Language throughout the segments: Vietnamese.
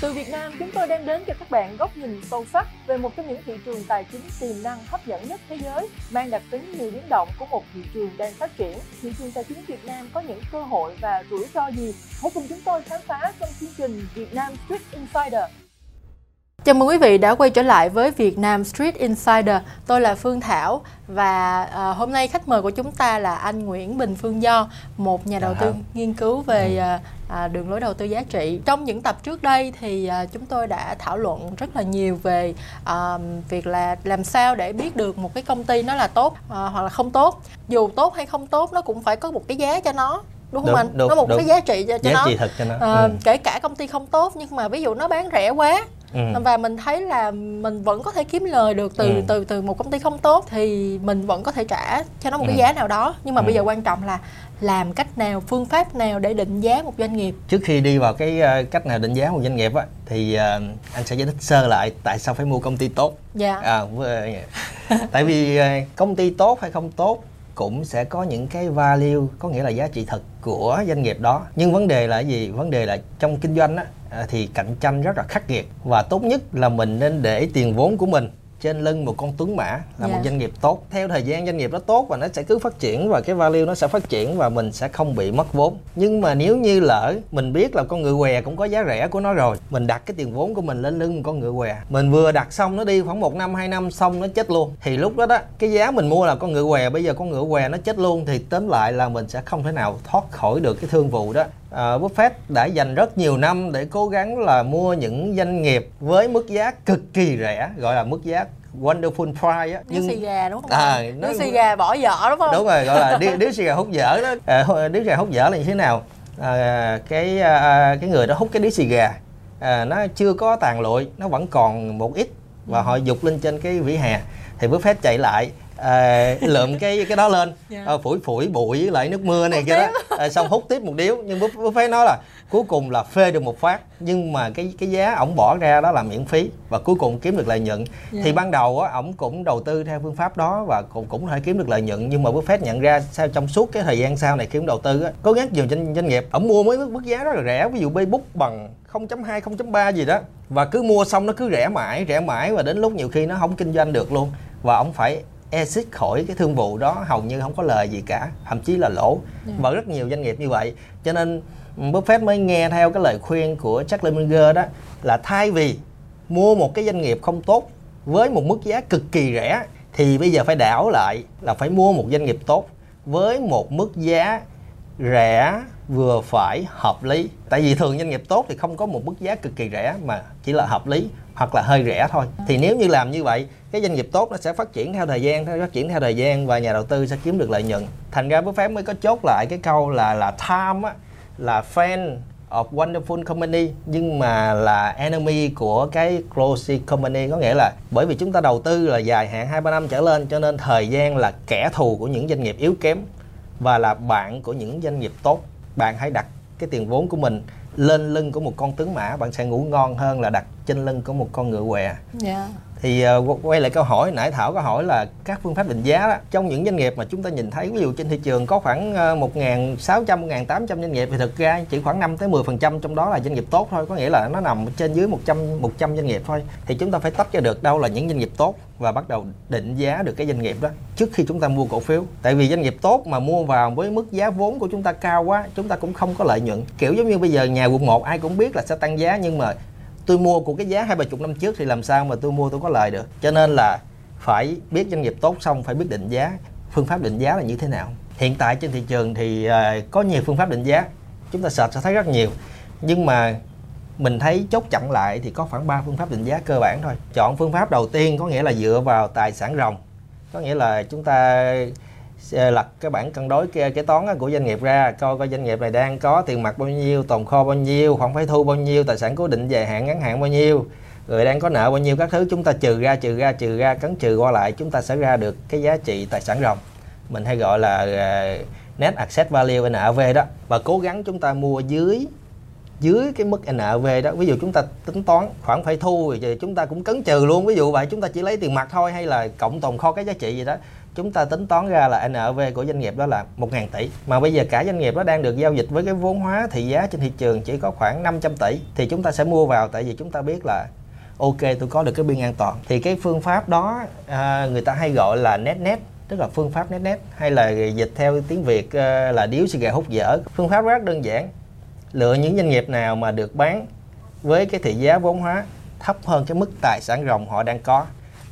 Từ Việt Nam, chúng tôi đem đến cho các bạn góc nhìn sâu sắc về một trong những thị trường tài chính tiềm năng hấp dẫn nhất thế giới, mang đặc tính nhiều biến động của một thị trường đang phát triển. Thị trường tài chính Việt Nam có những cơ hội và rủi ro gì? Hãy cùng chúng tôi khám phá trong chương trình Việt Nam Street Insider. Chào mừng quý vị đã quay trở lại với Việt Nam Street Insider. Tôi là Phương Thảo và uh, hôm nay khách mời của chúng ta là anh Nguyễn Bình Phương Do, một nhà đầu tư nghiên cứu về uh, uh, đường lối đầu tư giá trị. Trong những tập trước đây thì uh, chúng tôi đã thảo luận rất là nhiều về uh, việc là làm sao để biết được một cái công ty nó là tốt uh, hoặc là không tốt. Dù tốt hay không tốt nó cũng phải có một cái giá cho nó đúng không đúng, anh đúng, nó một đúng. cái giá trị cho, cho giá nó trị thật cho nó à, ừ. kể cả công ty không tốt nhưng mà ví dụ nó bán rẻ quá ừ. và mình thấy là mình vẫn có thể kiếm lời được từ ừ. từ từ một công ty không tốt thì mình vẫn có thể trả cho nó một cái ừ. giá nào đó nhưng mà ừ. bây giờ quan trọng là làm cách nào phương pháp nào để định giá một doanh nghiệp trước khi đi vào cái ờ, cách nào định giá một doanh nghiệp á thì uh, anh sẽ giải thích sơ lại tại sao phải mua công ty tốt dạ à, tại vì công ty tốt hay không tốt cũng sẽ có những cái value, có nghĩa là giá trị thật của doanh nghiệp đó. Nhưng vấn đề là gì? Vấn đề là trong kinh doanh á à, thì cạnh tranh rất là khắc nghiệt. Và tốt nhất là mình nên để tiền vốn của mình trên lưng một con tuấn mã là yeah. một dạ. doanh nghiệp tốt theo thời gian doanh nghiệp đó tốt và nó sẽ cứ phát triển và cái value nó sẽ phát triển và mình sẽ không bị mất vốn nhưng mà nếu như lỡ mình biết là con ngựa què cũng có giá rẻ của nó rồi mình đặt cái tiền vốn của mình lên lưng con ngựa què mình vừa đặt xong nó đi khoảng một năm hai năm xong nó chết luôn thì lúc đó đó cái giá mình mua là con ngựa què bây giờ con ngựa què nó chết luôn thì tóm lại là mình sẽ không thể nào thoát khỏi được cái thương vụ đó à, Buffett đã dành rất nhiều năm để cố gắng là mua những doanh nghiệp với mức giá cực kỳ rẻ gọi là mức giá wonderful price á. Nhưng xì gà đúng không à, nó... điếu xì gà bỏ dở đúng không? Đúng rồi gọi là điếu, điếu xì gà hút dở đó. À, điếu xì gà hút dở là như thế nào? À, cái à, cái người đó hút cái điếu xì gà à, nó chưa có tàn lụi nó vẫn còn một ít và ừ. họ dục lên trên cái vỉa hè. Thì Buffett chạy lại à, lượm cái cái đó lên. Yeah. Dạ. à, phủi phủi bụi với lại nước mưa này kia đó. à, xong hút tiếp một điếu. Nhưng Buffett nói là cuối cùng là phê được một phát. Nhưng mà cái cái giá ổng bỏ ra đó là miễn phí. Và cuối cùng kiếm được lợi nhuận. Yeah. thì dạ. ban đầu á ổng cũng đầu tư theo phương pháp đó và cũng cũng thể kiếm được lợi nhuận. Nhưng mà Buffett nhận ra sao trong suốt cái thời gian sau này kiếm đầu tư á có rất nhiều doanh, doanh nghiệp ổng mua mấy mức, giá rất là rẻ. Ví dụ Facebook bằng 0.2 0.3 gì đó. Và cứ mua xong nó cứ rẻ mãi rẻ mãi và đến lúc nhiều khi nó không kinh doanh được luôn. Và ông phải exit khỏi cái thương vụ đó hầu như không có lời gì cả thậm chí là lỗ yeah. Dạ. và rất nhiều doanh nghiệp như vậy cho nên Buffett mới nghe theo cái lời khuyên của Jack Lemonger đó là thay vì mua một cái doanh nghiệp không tốt với một mức giá cực kỳ rẻ thì bây giờ phải đảo lại là phải mua một doanh nghiệp tốt với một mức giá rẻ vừa phải hợp lý tại vì thường doanh nghiệp tốt thì không có một mức giá cực kỳ rẻ mà chỉ là hợp lý hoặc là hơi rẻ thôi. Thì nếu như làm như vậy cái doanh nghiệp tốt nó sẽ phát triển theo thời gian nó phát triển theo thời gian và nhà đầu tư sẽ kiếm được lợi nhuận. Thành ra Buffett mới có chốt lại cái câu là là time á, là fan of wonderful company. Nhưng mà là enemy của cái glossy company. Có nghĩa là bởi vì chúng ta đầu tư là dài hạn hai ba năm trở lên cho nên thời gian là kẻ thù của những doanh nghiệp yếu kém và là bạn của những doanh nghiệp tốt. Bạn hãy đặt cái tiền vốn của mình lên lưng của một con tướng mã, bạn sẽ ngủ ngon hơn là đặt trên lưng của một con ngựa què yeah. Thì uh, quay lại câu hỏi nãy thảo có hỏi là các phương pháp định giá đó trong những doanh nghiệp mà chúng ta nhìn thấy ví dụ trên thị trường có khoảng ờ, một ngàn sáu trăm ngàn tám trăm doanh nghiệp thì thực ra chỉ khoảng 5 tới 10 phần trăm trong đó là doanh nghiệp tốt thôi có nghĩa là nó nằm trên dưới 100 100 doanh nghiệp thôi. Thì chúng ta phải tách ra được đâu là những doanh nghiệp tốt và bắt đầu định giá được cái doanh nghiệp đó trước khi chúng ta mua cổ phiếu. Tại vì doanh nghiệp tốt mà mua vào với mức giá vốn của chúng ta cao quá chúng ta cũng không có lợi nhuận. Kiểu giống như bây giờ nhà quận 1 ai cũng biết là sẽ tăng giá nhưng mà tôi mua của cái giá hai ba chục năm trước thì làm sao mà tôi mua tôi có lời được. Cho nên là phải biết doanh nghiệp tốt xong phải biết định giá. Phương pháp định giá là như thế nào? Hiện tại trên thị trường thì à, có nhiều phương pháp định giá. Chúng ta search sẽ thấy rất nhiều. Nhưng mà mình thấy chốt chặn lại thì có khoảng 3 phương pháp định giá cơ bản thôi. Chọn phương pháp đầu tiên có nghĩa là dựa vào tài sản ròng. Có nghĩa là chúng ta lật cái bảng cân đối kế, kế toán của doanh nghiệp ra coi coi doanh nghiệp này đang có tiền mặt bao nhiêu tồn kho bao nhiêu khoản phải thu bao nhiêu tài sản cố định dài hạn ngắn hạn bao nhiêu rồi đang có nợ bao nhiêu các thứ chúng ta trừ ra trừ ra trừ ra cấn trừ qua lại chúng ta sẽ ra được cái giá trị tài sản ròng. Mình hay gọi là ờ, net asset value NAV đó. Và cố gắng chúng ta mua dưới dưới cái mức NAV đó. Ví dụ chúng ta tính toán khoản phải thu thì chúng ta cũng cấn trừ luôn. Ví dụ vậy chúng ta chỉ lấy tiền mặt thôi hay là cộng tồn kho cái giá trị gì đó chúng ta tính toán ra là NRV của doanh nghiệp đó là 1.000 tỷ. Mà bây giờ cả doanh nghiệp đó đang được giao dịch với cái vốn hóa thị giá trên thị trường chỉ có khoảng 500 tỷ thì chúng ta sẽ mua vào tại vì chúng ta biết là ok tôi có được cái biên an toàn. Thì cái phương pháp đó à, người ta hay gọi là net net tức là phương pháp net net hay là dịch theo tiếng việt à, là điếu xì gà hút dở. Phương pháp rất đơn giản lựa những doanh nghiệp nào mà được bán với cái thị giá vốn hóa thấp hơn cái mức tài sản ròng họ đang có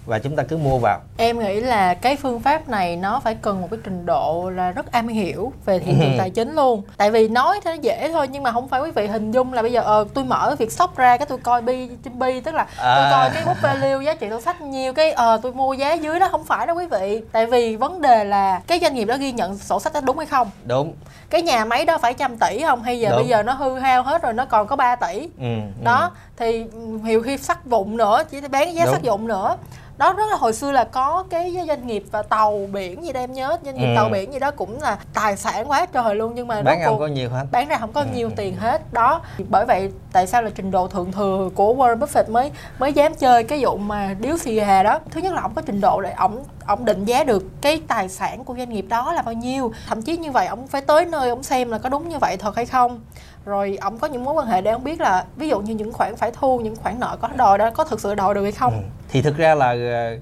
và chúng ta cứ mua vào. Em nghĩ là cái phương pháp này nó phải cần một cái trình độ là rất am hiểu về thị trường tài chính luôn. Tại vì nói thì nó dễ thôi nhưng mà không phải quý vị hình dung là bây giờ ờ tôi mở việc sóc ra cái tôi coi bi trên bi tức là à. tôi coi cái book value giá trị tôi sách nhiều cái ờ tôi mua giá dưới đó không phải đâu quý vị. Tại vì vấn đề là cái doanh nghiệp đó ghi nhận sổ sách đó đúng hay không? Đúng. Cái nhà máy đó phải trăm tỷ không? Hay giờ đúng. bây giờ nó hư hao hết rồi nó còn có 3 tỷ. Ừ, đó ừ. Thì nhiều khi sắt vụn nữa chỉ bán giá sắt vụn nữa. Đó rất là hồi xưa là có cái doanh nghiệp và tàu biển gì đó em nhớ doanh nghiệp ừ. tàu biển gì đó cũng là tài sản quá trời luôn nhưng mà bán không có nhiều hết. bán ra không có ừ. nhiều tiền hết. Đó bởi vậy tại sao là trình độ thượng thừa của Warren Buffett mới mới dám chơi cái vụ mà điếu xì gà đó? Thứ nhất là ông có trình độ để ông ông định giá được cái tài sản của doanh nghiệp đó là bao nhiêu. Thậm chí như vậy ông phải tới nơi ông xem là có đúng như vậy thật hay không rồi, ông có những mối quan hệ để ông biết là ví dụ như những khoản phải thu, những khoản nợ có đòi đó, có thực sự đòi được hay không? Ừ. thì thực ra là ờ,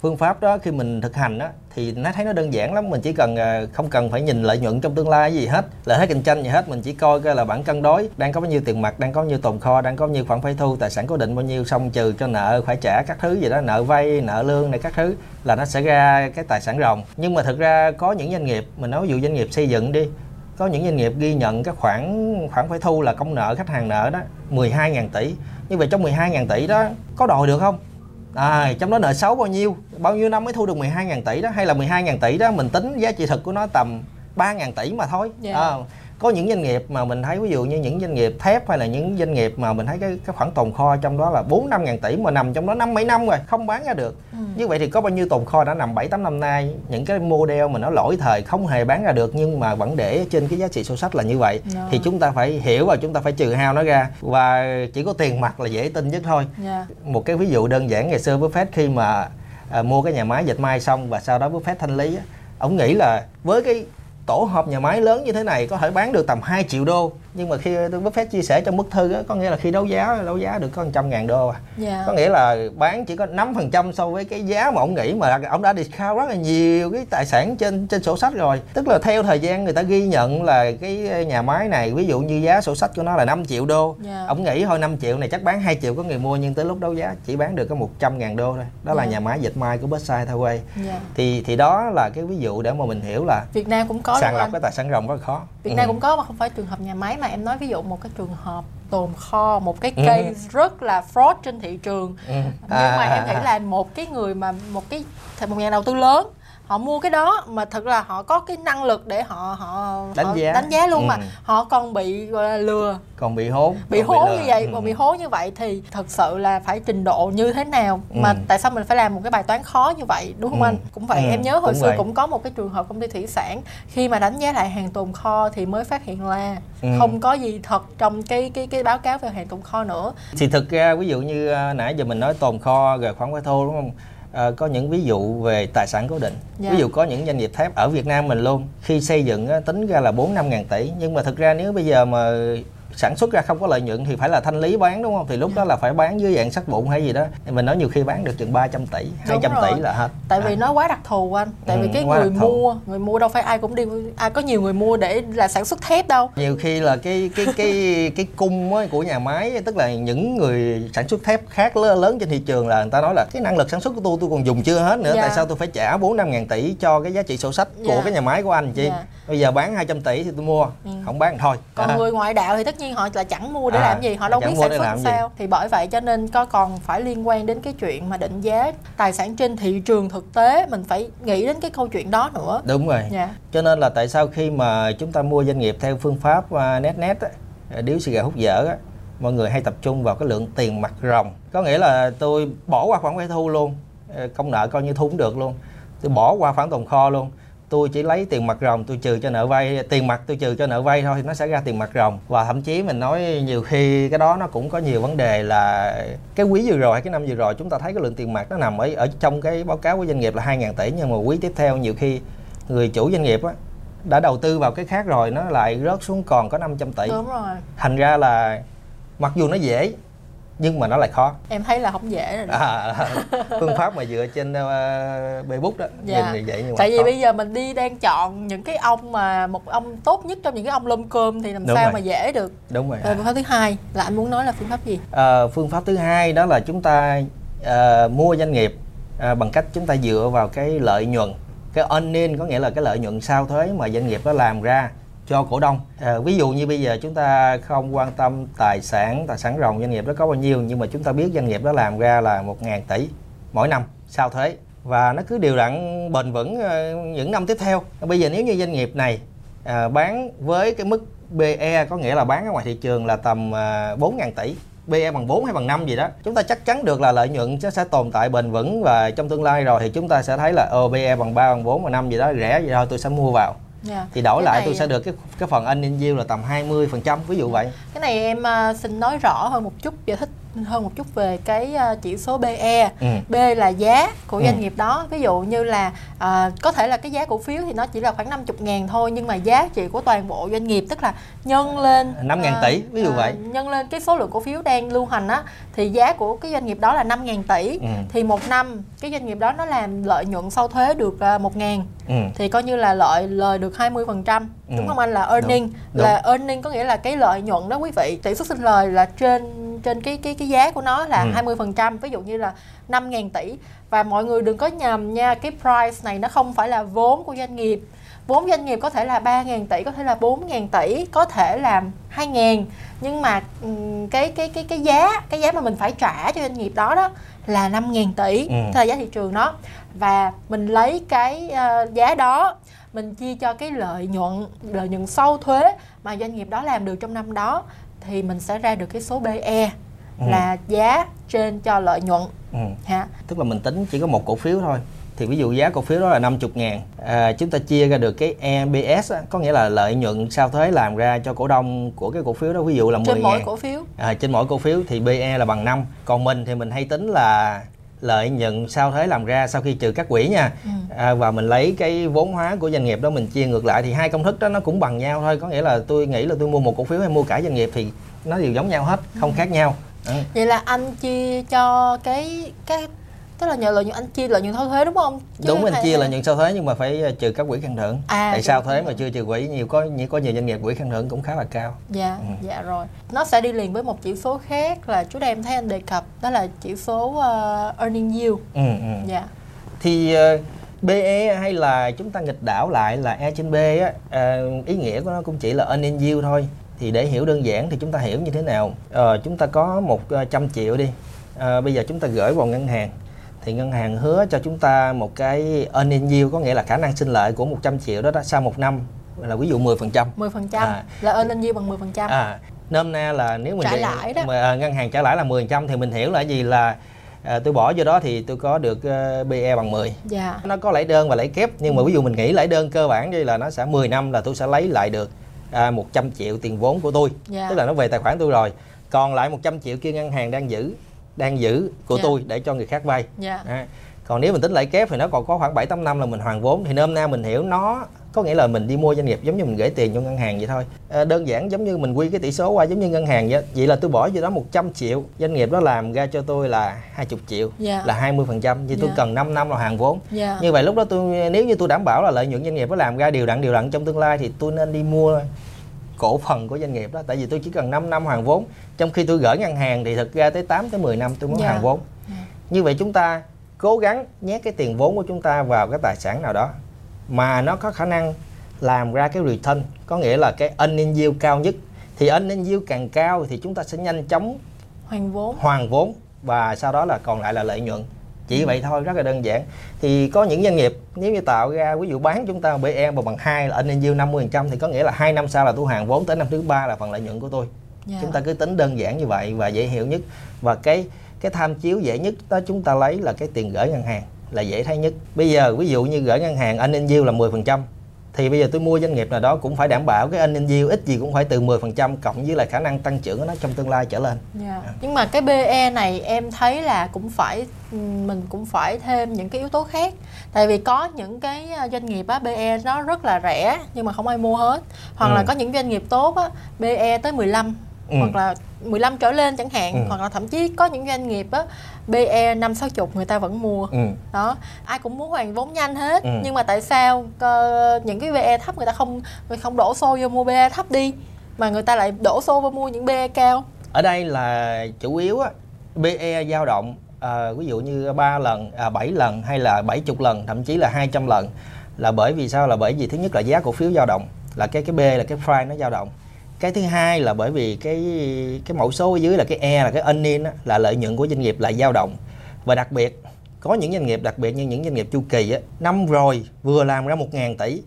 phương pháp đó khi mình thực hành đó thì nó thấy nó đơn giản lắm. Mình chỉ cần ờ, không cần phải nhìn lợi nhuận trong tương lai gì hết, lợi thế cạnh tranh gì hết. Mình chỉ coi coi là bản cân đối, đang có bao nhiêu tiền mặt, đang có bao nhiêu tồn kho, đang có bao nhiêu khoản phải thu, tài sản cố định bao nhiêu, xong trừ cho nợ, phải trả các thứ gì đó, nợ vay, nợ lương này các thứ là nó sẽ ra cái tài sản ròng. Nhưng mà thực ra có những doanh nghiệp, mình nói ví dụ doanh nghiệp xây dựng đi có những doanh nghiệp ghi nhận cái khoản khoản phải thu là công nợ khách hàng nợ đó 12.000 tỷ như vậy trong 12.000 tỷ đó có đòi được không à, trong đó nợ xấu bao nhiêu bao nhiêu năm mới thu được 12.000 tỷ đó hay là 12.000 tỷ đó mình tính giá trị thực của nó tầm 3.000 tỷ mà thôi yeah. Dạ. à, có những doanh nghiệp mà mình thấy ví dụ như những doanh nghiệp thép hay là những doanh nghiệp mà mình thấy cái cái khoản tồn kho trong đó là bốn năm ngàn tỷ mà nằm trong đó năm mấy năm rồi không bán ra được ừ. như vậy thì có bao nhiêu tồn kho đã nằm bảy tám năm nay những cái model mà nó lỗi thời không hề bán ra được nhưng mà vẫn để trên cái giá trị sổ sách là như vậy yeah. Dạ. thì chúng ta phải hiểu và chúng ta phải trừ hao nó ra và chỉ có tiền mặt là dễ tin nhất thôi yeah. Dạ. một cái ví dụ đơn giản ngày xưa với Fed khi mà à, mua cái nhà máy dệt may xong và sau đó với Fed thanh lý ông nghĩ là với cái tổ hợp nhà máy lớn như thế này có thể bán được tầm 2 triệu đô nhưng mà khi tôi Buffett chia sẻ trong bức thư đó, có nghĩa là khi đấu giá đấu giá được có 100 ngàn đô à. Yeah. Dạ. có nghĩa là bán chỉ có 5% so với cái giá mà ông nghĩ mà ông đã discount rất là nhiều cái tài sản trên trên sổ sách rồi tức là theo thời gian người ta ghi nhận là cái nhà máy này ví dụ như giá sổ sách của nó là 5 triệu đô yeah. Dạ. ông nghĩ thôi 5 triệu này chắc bán 2 triệu có người mua nhưng tới lúc đấu giá chỉ bán được có 100 ngàn đô thôi đó yeah. là dạ. nhà máy dệt may của Berkshire Hathaway yeah. thì thì đó là cái ví dụ để mà mình hiểu là Việt Nam cũng có sàng lọc cái tài sản ròng rất là khó Việt Nam ừ. cũng có mà không phải trường hợp nhà máy mà em nói ví dụ một cái trường hợp tồn kho một cái case ừ. rất là fraud trên thị trường ừ. nhưng à, mà em nghĩ là một cái người mà một cái một nhà đầu tư lớn họ mua cái đó mà thật là họ có cái năng lực để họ họ đánh họ giá đánh giá luôn ừ. mà họ còn bị gọi là lừa còn bị hố bị hố bị như vậy ừ. còn bị hố như vậy thì thật sự là phải trình độ như thế nào ừ. mà tại sao mình phải làm một cái bài toán khó như vậy đúng không ừ. anh cũng vậy ừ. em nhớ hồi cũng xưa vậy. cũng có một cái trường hợp công ty thủy sản khi mà đánh giá lại hàng tồn kho thì mới phát hiện là ừ. không có gì thật trong cái cái cái báo cáo về hàng tồn kho nữa thì thực ra ví dụ như uh, nãy giờ mình nói tồn kho rồi khoản phải thô đúng không à, có những ví dụ về tài sản cố định yeah. ví dạ. dụ có những doanh nghiệp thép ở Việt Nam mình luôn khi xây dựng á, tính ra là bốn năm ngàn tỷ nhưng mà thực ra nếu bây giờ mà sản xuất ra không có lợi nhuận thì phải là thanh lý bán đúng không thì lúc đó là phải bán dưới dạng sắt vụn hay gì đó mình nói nhiều khi bán được chừng 300 tỷ 200 tỷ là hết tại vì à. nó quá đặc thù anh tại ừ, vì cái người mua người mua đâu phải ai cũng đi ai có nhiều người mua để là sản xuất thép đâu nhiều khi là cái cái cái cái cung của nhà máy tức là những người sản xuất thép khác lớn trên thị trường là người ta nói là cái năng lực sản xuất của tôi tôi còn dùng chưa hết nữa yeah. tại dạ. sao tôi phải trả 4 năm ngàn tỷ cho cái giá trị sổ sách yeah. của dạ. cái nhà máy của anh chị. Dạ. bây giờ bán 200 tỷ thì tôi mua ừ. không bán thôi còn à. người ngoại đạo thì tất nhiên họ là chẳng mua để à, làm gì họ đâu biết sản xuất sao. Thì bởi vậy cho nên có còn phải liên quan đến cái chuyện mà định giá tài sản trên thị trường thực tế. Mình phải nghĩ đến cái câu chuyện đó nữa. Đúng rồi. Yeah. cho nên là tại sao khi mà chúng ta mua doanh nghiệp theo phương pháp uh, net net á, điếu xì gà hút dở á, mọi người hay tập trung vào cái lượng tiền mặt ròng. Có nghĩa là tôi bỏ qua khoản vay thu luôn ờ, công nợ coi như thu cũng được luôn. Tôi bỏ qua khoản tồn kho luôn tôi chỉ lấy tiền mặt ròng tôi trừ cho nợ vay tiền mặt tôi trừ cho nợ vay thôi thì nó sẽ ra tiền mặt ròng. Và thậm chí mình nói nhiều khi cái đó nó cũng có nhiều vấn đề là cái quý vừa rồi hay cái năm vừa rồi chúng ta thấy cái lượng tiền mặt nó nằm ở ở trong cái báo cáo của doanh nghiệp là 2.000 tỷ nhưng mà quý tiếp theo nhiều khi người chủ doanh nghiệp á đã đầu tư vào cái khác rồi nó lại rớt xuống còn có 500 tỷ. Đúng rồi. Thành ra là mặc dù nó dễ nhưng mà nó lại khó em thấy là không dễ rồi đó. à, phương pháp mà dựa trên uh, Facebook đó Dạ. nhìn thì dễ nhưng mà tại vì khó. bây giờ mình đi đang chọn những cái ông mà một ông tốt nhất trong những cái ông lông cơm thì làm Đúng sao rồi. mà dễ được đúng rồi phương pháp thứ hai là anh muốn nói là phương pháp gì Ờ, phương pháp thứ hai đó là chúng ta ờ, mua doanh nghiệp ờ, bằng cách chúng ta dựa vào cái lợi nhuận cái earning có nghĩa là cái lợi nhuận sau thuế mà doanh nghiệp đó làm ra cho cổ đông. À, ví dụ như bây giờ chúng ta không quan tâm tài sản tài sản ròng doanh nghiệp đó có bao nhiêu nhưng mà chúng ta biết doanh nghiệp đó làm ra là 1.000 tỷ mỗi năm sau thuế. Và nó cứ đều đặn bền vững ờ, những năm tiếp theo. Bây giờ nếu như doanh nghiệp này à, bán với cái mức BE có nghĩa là bán ở ngoài thị trường là tầm à, 4.000 tỷ BE bằng 4 hay bằng 5 gì đó chúng ta chắc chắn được là lợi nhuận sẽ, sẽ tồn tại bền vững. Và trong tương lai rồi thì chúng ta sẽ thấy là ờ BE bằng 3 bằng 4 bằng 5 gì đó rẻ gì thôi tôi sẽ mua vào. Dạ. thì đổi Cái lại này- tôi sẽ được cái cái phần earning yield là tầm 20% ví dụ vậy cái này em à, xin nói rõ hơn một chút giải thích hơn một chút về cái à, chỉ số PE ừ. B là giá của doanh Ừ. nghiệp đó ví dụ như là à, có thể là cái giá cổ phiếu thì nó chỉ là khoảng 50 ngàn thôi nhưng mà giá trị của toàn bộ doanh nghiệp tức là nhân lên 5.000 tỷ, ví dụ vậy. nhân lên cái số lượng cổ phiếu đang lưu hành á thì giá của cái doanh nghiệp đó là 5 ngàn tỷ Ừ. thì một năm cái doanh nghiệp đó nó làm lợi nhuận sau thuế được à, 1 ngàn Ừ. thì coi như là lợi lời được 20% Ừ. đúng không anh là earning Đúng. là earning có nghĩa là cái lợi nhuận đó quý vị tỷ suất sinh lời là trên trên cái cái cái giá của nó là Ừ. 20% ví dụ như là 5.000 tỷ. Và mọi người đừng có nhầm nha cái price này nó không phải là vốn của doanh nghiệp. Vốn doanh nghiệp có thể là 3.000 tỷ có thể là 4.000 tỷ có thể là 2.000 nhưng mà cái cái cái cái giá cái giá mà mình phải trả cho doanh nghiệp đó đó là 5.000 tỷ Ừ. là giá thị trường đó. Và mình lấy cái ờ, giá đó mình chia cho cái lợi nhuận lợi nhuận sau thuế mà doanh nghiệp đó làm được trong năm đó thì mình sẽ ra được cái số PE Ừ. là giá trên cho lợi nhuận. Ừ. ha tức là mình tính chỉ có một cổ phiếu thôi. Thì ví dụ giá cổ phiếu đó là 50 ngàn. À, chúng ta chia ra được cái EPS á, có nghĩa là lợi nhuận sau thuế làm ra cho cổ đông của cái cổ phiếu đó. Ví dụ là 10 trên mỗi ngàn. cổ phiếu. À, trên mỗi cổ phiếu thì PE là bằng 5 còn mình thì mình hay tính là lợi nhuận sau thuế làm ra sau khi trừ các quỹ nha. Ừ. à, và mình lấy cái vốn hóa của doanh nghiệp đó mình chia ngược lại thì hai công thức đó nó cũng bằng nhau thôi. Có nghĩa là tôi nghĩ là tôi mua một cổ phiếu hay mua cả doanh nghiệp thì nó đều giống nhau hết không khác nhau ừ. vậy là anh chia cho cái cái tức là nhờ lợi nhuận anh chia lợi nhuận sau thuế đúng không? Chứ đúng hay- chia lợi nhuận sau thuế nhưng mà phải ờ, trừ các quỹ khen thưởng. À, tại sao thuế mà chưa trừ quỹ nhiều có nhiều có nhiều doanh nghiệp quỹ khen thưởng cũng khá là cao. Dạ Ừ. dạ rồi. Nó sẽ đi liền với một chỉ số khác là trước đây em thấy anh đề cập đó là chỉ số uh, earning yield. Ừ, ừ. dạ. Thì ờ, BE hay là chúng ta nghịch đảo lại là E trên B á, ý nghĩa của nó cũng chỉ là earning yield thôi thì để hiểu đơn giản thì chúng ta hiểu như thế nào. Ờ, chúng ta có một ờ, trăm triệu đi. Ờ, bây giờ chúng ta gửi vào ngân hàng. Thì ngân hàng hứa cho chúng ta một cái earning yield có nghĩa là khả năng sinh lợi của 100 triệu đó, đó sau một năm là ví dụ 10% 10% À. là earning yield bằng 10% à nôm na là nếu mình Trả để- lãi đó. mà, à, ngân hàng trả lãi là 10% thì mình hiểu là gì là à, tôi bỏ vô đó thì tôi có được ờ, PE bằng 10 dạ. Nó có lãi đơn và lãi kép nhưng mà ví dụ mình nghĩ lãi đơn cơ bản đây là nó sẽ 10 năm là tôi sẽ lấy lại được à, 100 triệu tiền vốn của tôi Dạ. tức là nó về tài khoản tôi rồi còn lại 100 triệu kia ngân hàng đang giữ đang giữ của Dạ. tôi để cho người khác vay dạ À, còn nếu mình tính lãi kép thì nó còn có khoảng 7 8 năm là mình hoàn vốn. Thì nôm na mình hiểu nó có nghĩa là mình đi mua doanh nghiệp giống như mình gửi tiền cho ngân hàng vậy thôi. À, đơn giản giống như mình quy cái tỷ số qua giống như ngân hàng vậy. Vậy là tôi bỏ vô đó 100 triệu. Doanh nghiệp đó làm ra cho tôi là 20 triệu Dạ. là 20 phần trăm. Vì tôi Dạ. cần 5 năm là hoàn vốn. Dạ. Như vậy lúc đó tôi nếu như tôi đảm bảo là lợi nhuận doanh nghiệp nó làm ra đều đặn đều đặn trong tương lai thì tôi nên đi mua cổ phần của doanh nghiệp đó. Tại vì tôi chỉ cần 5 năm hoàn vốn. Trong khi tôi gửi ngân hàng thì thực ra tới 8 tới 10 năm tôi muốn Dạ. hoàn vốn. Dạ. như vậy chúng ta cố gắng nhét cái tiền vốn của chúng ta vào cái tài sản nào đó mà nó có khả năng làm ra cái return. Có nghĩa là cái earning yield cao nhất. Thì earning yield càng cao thì chúng ta sẽ nhanh chóng hoàn vốn. hoàn vốn và sau đó là còn lại là lợi nhuận. Chỉ vậy thôi rất là đơn giản. Thì có những doanh nghiệp nếu như tạo ra ví dụ bán chúng ta BE mà bằng hai là earning yield 50% thì có nghĩa là hai năm sau là tôi hoàn vốn tới năm thứ ba là phần lợi nhuận của tôi. Dạ. chúng ta cứ tính đơn giản như vậy và dễ hiểu nhất. Và cái cái tham chiếu dễ nhất đó chúng ta lấy là cái tiền gửi ngân hàng là dễ thấy nhất bây giờ ví dụ như gửi ngân hàng anh in yield là 10% thì bây giờ tôi mua doanh nghiệp nào đó cũng phải đảm bảo cái an ninh yield ít gì cũng phải từ 10% cộng với lại khả năng tăng trưởng của nó trong tương lai trở lên. Yeah. Dạ. Nhưng mà cái BE này em thấy là cũng phải mình cũng phải thêm những cái yếu tố khác. Tại vì có những cái à, doanh nghiệp á BE nó rất là rẻ nhưng mà không ai mua hết. Hoặc ừ. là có những doanh nghiệp tốt á BE tới 15 ừ. hoặc là 15 trở lên chẳng hạn ừ. hoặc là thậm chí có những doanh nghiệp á BE năm sáu chục người ta vẫn mua ừ. đó ai cũng muốn hoàn vốn nhanh hết ừ. nhưng mà tại sao uh, những cái BE thấp người ta không người không đổ xô vô mua BE thấp đi mà người ta lại đổ xô vô mua những BE cao ở đây là chủ yếu á BE dao động à, ví dụ như 3 lần à, 7 lần hay là 70 lần thậm chí là 200 lần là bởi vì sao là bởi vì thứ nhất là giá cổ phiếu dao động là cái cái B là cái price nó dao động cái thứ hai là bởi vì cái cái mẫu số ở dưới là cái e là cái earning là lợi nhuận của doanh nghiệp là dao động và đặc biệt có những doanh nghiệp đặc biệt như những doanh nghiệp chu kỳ á, năm rồi vừa làm ra 1.000 tỷ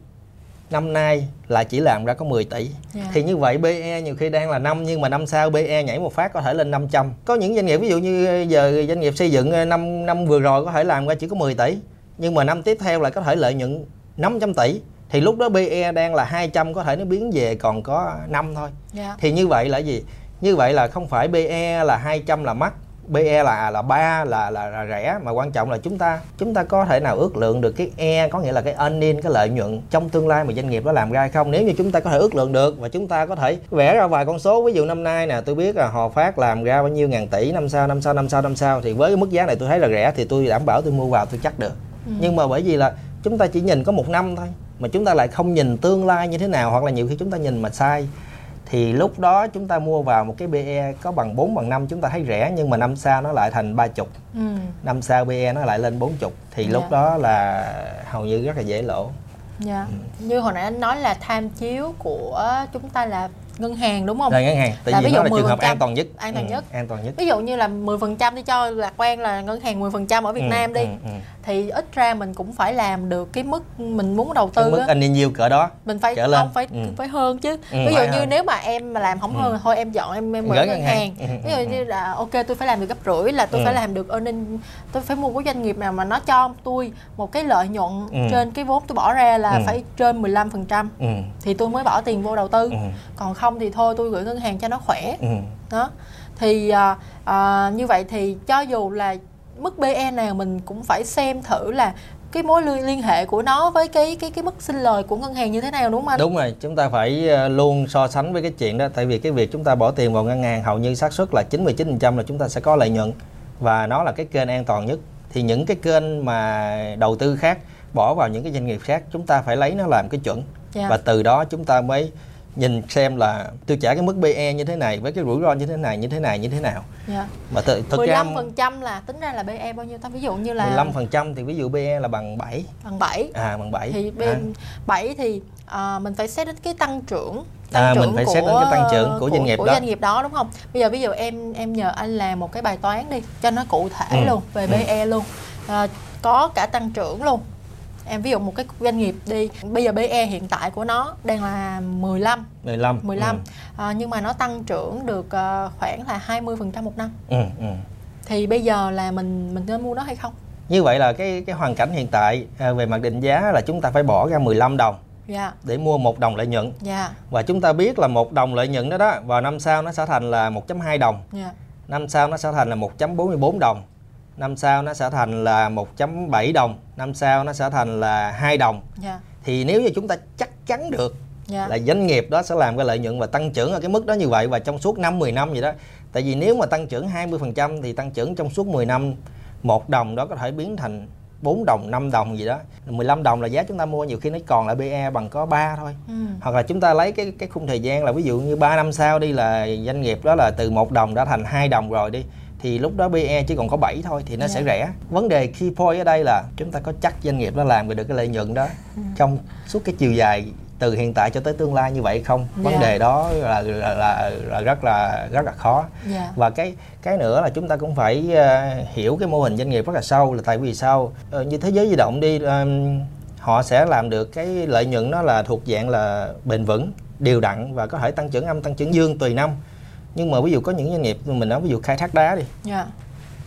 năm nay là chỉ làm ra có 10 tỷ yeah. Dạ. thì như vậy PE nhiều khi đang là năm nhưng mà năm sau PE nhảy một phát có thể lên 500 có những doanh nghiệp ví dụ như giờ doanh nghiệp xây dựng năm năm vừa rồi có thể làm ra chỉ có 10 tỷ nhưng mà năm tiếp theo lại có thể lợi nhuận 500 tỷ thì lúc đó PE đang là 200 có thể nó biến về còn có 5 thôi yeah. Dạ. thì như vậy là gì như vậy là không phải PE là 200 là mắc PE là là ba là, là là rẻ mà quan trọng là chúng ta chúng ta có thể nào ước lượng được cái E có nghĩa là cái earning cái lợi nhuận trong tương lai mà doanh nghiệp đó làm ra hay không nếu như chúng ta có thể ước lượng được và chúng ta có thể vẽ ra vài con số ví dụ năm nay nè tôi biết là Hòa Phát làm ra bao nhiêu ngàn tỷ năm sau năm sau năm sau năm sau thì với cái mức giá này tôi thấy là rẻ thì tôi đảm bảo tôi mua vào tôi chắc được ừ. nhưng mà bởi vì là chúng ta chỉ nhìn có một năm thôi mà chúng ta lại không nhìn tương lai như thế nào hoặc là nhiều khi chúng ta nhìn mà sai thì lúc đó chúng ta mua vào một cái BE có bằng 4 bằng 5 chúng ta thấy rẻ nhưng mà năm sau nó lại thành ba chục ừ. năm sau BE nó lại lên bốn chục thì yeah. lúc dạ. đó là hầu như rất là dễ lỗ dạ. ừ. như hồi nãy anh nói là tham chiếu của chúng ta là ngân hàng đúng không? Là ngân hàng. Tại là vì ví dụ là trường hợp an toàn nhất. An toàn ừ, nhất. An toàn nhất. Ví dụ như là 10% đi cho lạc quan là ngân hàng 10% ở Việt ừ, Nam đi. Ừ, ừ. Thì ít ra mình cũng phải làm được cái mức mình muốn đầu tư cái mức anh nhiêu cỡ đó. Mình phải trở lên. không phải ừ. phải hơn chứ. Ừ, ví dụ như hơn. nếu mà em mà làm không ừ. hơn thôi em chọn em em mở ngân, ngân hàng. hàng. Ừ, ví dụ như là ok tôi phải làm được gấp rưỡi là tôi ừ. phải làm được earning tôi phải mua cái doanh nghiệp nào mà nó cho tôi một cái lợi nhuận ừ. trên cái vốn tôi bỏ ra là ừ. phải trên 15% ừ. thì tôi mới bỏ tiền vô đầu tư. Ừ. Còn không thì thôi tôi gửi ngân hàng cho nó khỏe ừ. đó thì à, à, như vậy thì cho dù là mức BE nào mình cũng phải xem thử là cái mối liên hệ của nó với cái cái cái mức sinh lời của ngân hàng như thế nào đúng không anh? Đúng rồi, chúng ta phải à, luôn so sánh với cái chuyện đó tại vì cái việc chúng ta bỏ tiền vào ngân hàng hầu như xác suất là 99% là chúng ta sẽ có lợi nhuận và nó là cái kênh an toàn nhất. Thì những cái kênh mà đầu tư khác bỏ vào những cái doanh nghiệp khác chúng ta phải lấy nó làm cái chuẩn. Yeah. Dạ. Và từ đó chúng ta mới nhìn xem là tôi trả cái mức PE như thế này với cái rủi ro như thế này như thế này như thế nào. Dạ. mà th- thực 15 phần trăm là tính ra là PE bao nhiêu ta? Ví dụ như là 15 phần trăm thì ví dụ PE là bằng 7 bằng 7 à bằng 7 thì bên à. 7 thì à, mình phải xét đến cái tăng trưởng tăng à, trưởng mình phải của, xét đến cái tăng trưởng của, của doanh nghiệp của đó. doanh nghiệp đó đúng không? Bây giờ ví dụ em em nhờ anh làm một cái bài toán đi cho nó cụ thể ừ. luôn về ừ. PE luôn. À, có cả tăng trưởng luôn em ví dụ một cái doanh nghiệp đi bây giờ PE hiện tại của nó đang là 15 15 15 ừ. à, nhưng mà nó tăng trưởng được uh, khoảng là 20% một năm ừ, ừ. thì bây giờ là mình mình nên mua nó hay không như vậy là cái cái hoàn cảnh hiện tại à, về mặt định giá là chúng ta phải bỏ ra 15 đồng yeah. Dạ. để mua một đồng lợi nhuận yeah. Dạ. và chúng ta biết là một đồng lợi nhuận đó đó vào năm sau nó sẽ thành là 1.2 đồng yeah. Dạ. năm sau nó sẽ thành là 1.44 đồng năm sau nó sẽ thành là 1.7 đồng năm sau nó sẽ thành là 2 đồng yeah. Dạ. thì nếu như chúng ta chắc chắn được yeah. Dạ. là doanh nghiệp đó sẽ làm cái lợi nhuận và tăng trưởng ở cái mức đó như vậy và trong suốt năm 10 năm gì đó tại vì nếu mà tăng trưởng 20% thì tăng trưởng trong suốt 10 năm một đồng đó có thể biến thành 4 đồng, 5 đồng gì đó 15 đồng là giá chúng ta mua nhiều khi nó còn lại PE bằng có 3 thôi ừ. Hoặc là chúng ta lấy cái cái khung thời gian là ví dụ như 3 năm sau đi là doanh nghiệp đó là từ một đồng đã thành 2 đồng rồi đi thì lúc đó PE chỉ còn có 7 thôi thì nó yeah. sẽ dạ. rẻ. Vấn đề key point ở đây là chúng ta có chắc doanh nghiệp nó làm được cái lợi nhuận đó ừ. trong suốt cái chiều dài từ hiện tại cho tới tương lai như vậy không vấn yeah. Dạ. đề đó là, là là là rất là rất là khó yeah. Dạ. và cái cái nữa là chúng ta cũng phải uh, hiểu cái mô hình doanh nghiệp rất là sâu là tại vì sao uh, như thế giới di động đi um, họ sẽ làm được cái lợi nhuận nó là thuộc dạng là bền vững đều đặn và có thể tăng trưởng âm tăng trưởng dương tùy năm nhưng mà ví dụ có những doanh nghiệp mình nói ví dụ khai thác đá đi. Yeah.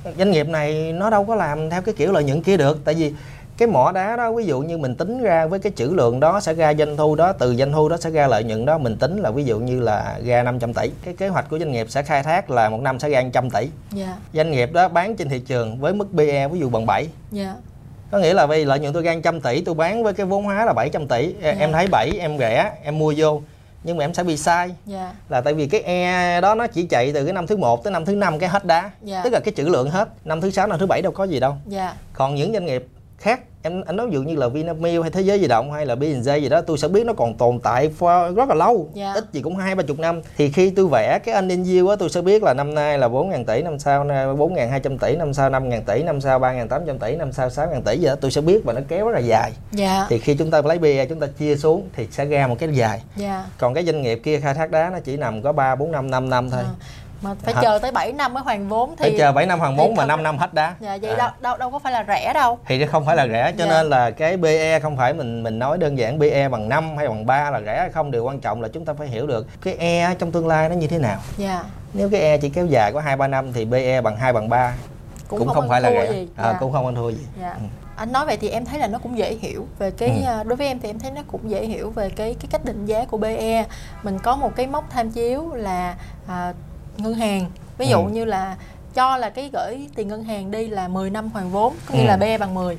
Dạ. doanh nghiệp này nó đâu có làm theo cái kiểu lợi nhuận kia được. Tại vì cái mỏ đá đó ví dụ như mình tính ra với cái trữ lượng đó sẽ ra doanh thu đó từ doanh thu đó sẽ ra lợi nhuận đó mình tính là ví dụ như là ra 500 tỷ. Cái kế hoạch của doanh nghiệp sẽ khai thác là một năm sẽ ra 100 tỷ. Dạ. Doanh nghiệp đó bán trên thị trường với mức PE ví dụ bằng 7 dạ. Có nghĩa là vì lợi nhuận tôi ra 100 tỷ tôi bán với cái vốn hóa là 700 tỷ. Dạ. em thấy 7 em rẻ em mua vô nhưng mà em sẽ bị sai. Dạ. Là tại vì cái e đó nó chỉ chạy từ cái năm thứ 1 tới năm thứ năm cái hết đá. Dạ. tức là cái trữ lượng hết. Năm thứ sáu năm thứ bảy đâu có gì đâu. Dạ. Còn những doanh nghiệp khác em anh nói ví dụ như là Vinamilk hay Thế giới di động hay là B&J gì đó tôi sẽ biết nó còn tồn tại for rất là lâu Dạ. ít gì cũng hai ba chục năm. Thì khi tôi vẽ cái anh yield á tôi sẽ biết là năm nay là 4.000 tỷ năm sau 4.200 tỷ năm sau 5.000 tỷ năm sau 3.800 tỷ năm sau 6.000 tỷ gì đó. Tôi sẽ biết và nó kéo rất là dài. Dạ. Thì khi chúng ta lấy PE chúng ta chia xuống thì sẽ ra một cái dài. Dạ. Còn cái doanh nghiệp kia khai thác đá nó chỉ nằm có 3 4 năm 5 năm thôi. Ờ. mà phải Hả? chờ tới 7 năm mới hoàn vốn thì phải chờ 7 năm hoàn vốn mà không- 5 năm hết đá dạ vậy À. đâu đâu đâu có phải là rẻ đâu thì nó không phải là rẻ cho Dạ. nên là cái PE không phải mình mình nói đơn giản PE bằng 5 hay bằng 3 là rẻ hay không điều quan trọng là chúng ta phải hiểu được cái E trong tương lai nó như thế nào dạ nếu cái E chỉ kéo dài có 2 3 năm thì PE bằng 2 bằng 3 cũng, không, ăn phải là rẻ gì. À, Dạ. cũng không ăn thua gì Dạ. Anh nói vậy thì em thấy là nó cũng dễ hiểu về cái Ừ. à, đối với em thì em thấy nó cũng dễ hiểu về cái cái cách định giá của BE. Mình có một cái mốc tham chiếu là à, ngân hàng. Ví dụ Ừ. như là cho là cái gửi tiền ngân hàng đi là 10 năm hoàn vốn, có nghĩa Ừ. là BE bằng 10.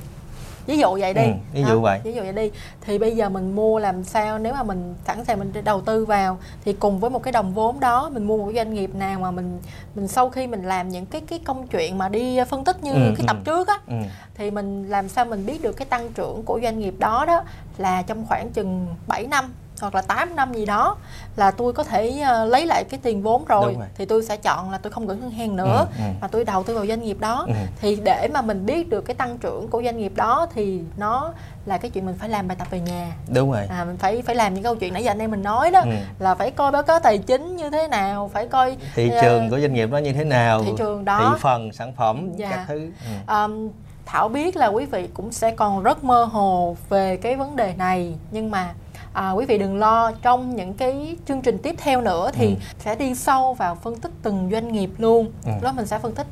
Ví dụ vậy đi. Ừ, ví dụ vậy. Ví dụ vậy đi. Thì bây giờ mình mua làm sao nếu mà mình sẵn sàng mình đầu tư vào thì cùng với một cái đồng vốn đó mình mua một cái doanh nghiệp nào mà mình mình sau khi mình làm những cái cái công chuyện mà đi phân tích như Ừ, cái tập ừ. trước á ừ. thì mình làm sao mình biết được cái tăng trưởng của doanh nghiệp đó đó là trong khoảng chừng 7 năm hoặc là 8 năm gì đó là tôi có thể ờ, lấy lại cái tiền vốn rồi, rồi. thì tôi sẽ chọn là tôi không gửi ngân hàng nữa Ừ, ừ. mà tôi đầu tư vào doanh nghiệp đó Ừ. thì để mà mình biết được cái tăng trưởng của doanh nghiệp đó thì nó là cái chuyện mình phải làm bài tập về nhà đúng rồi à, mình phải phải làm những câu chuyện nãy giờ anh em mình nói đó Ừ. là phải coi báo cáo tài chính như thế nào phải coi thị ờ, trường của doanh nghiệp nó như thế nào thị trường đó. thị phần sản phẩm Dạ. các thứ ừ. Um, Thảo biết là quý vị cũng sẽ còn rất mơ hồ về cái vấn đề này nhưng mà à, quý vị đừng lo trong những cái chương trình tiếp theo nữa thì Ừ. sẽ đi sâu vào phân tích từng doanh nghiệp luôn Ừ. đó mình sẽ phân tích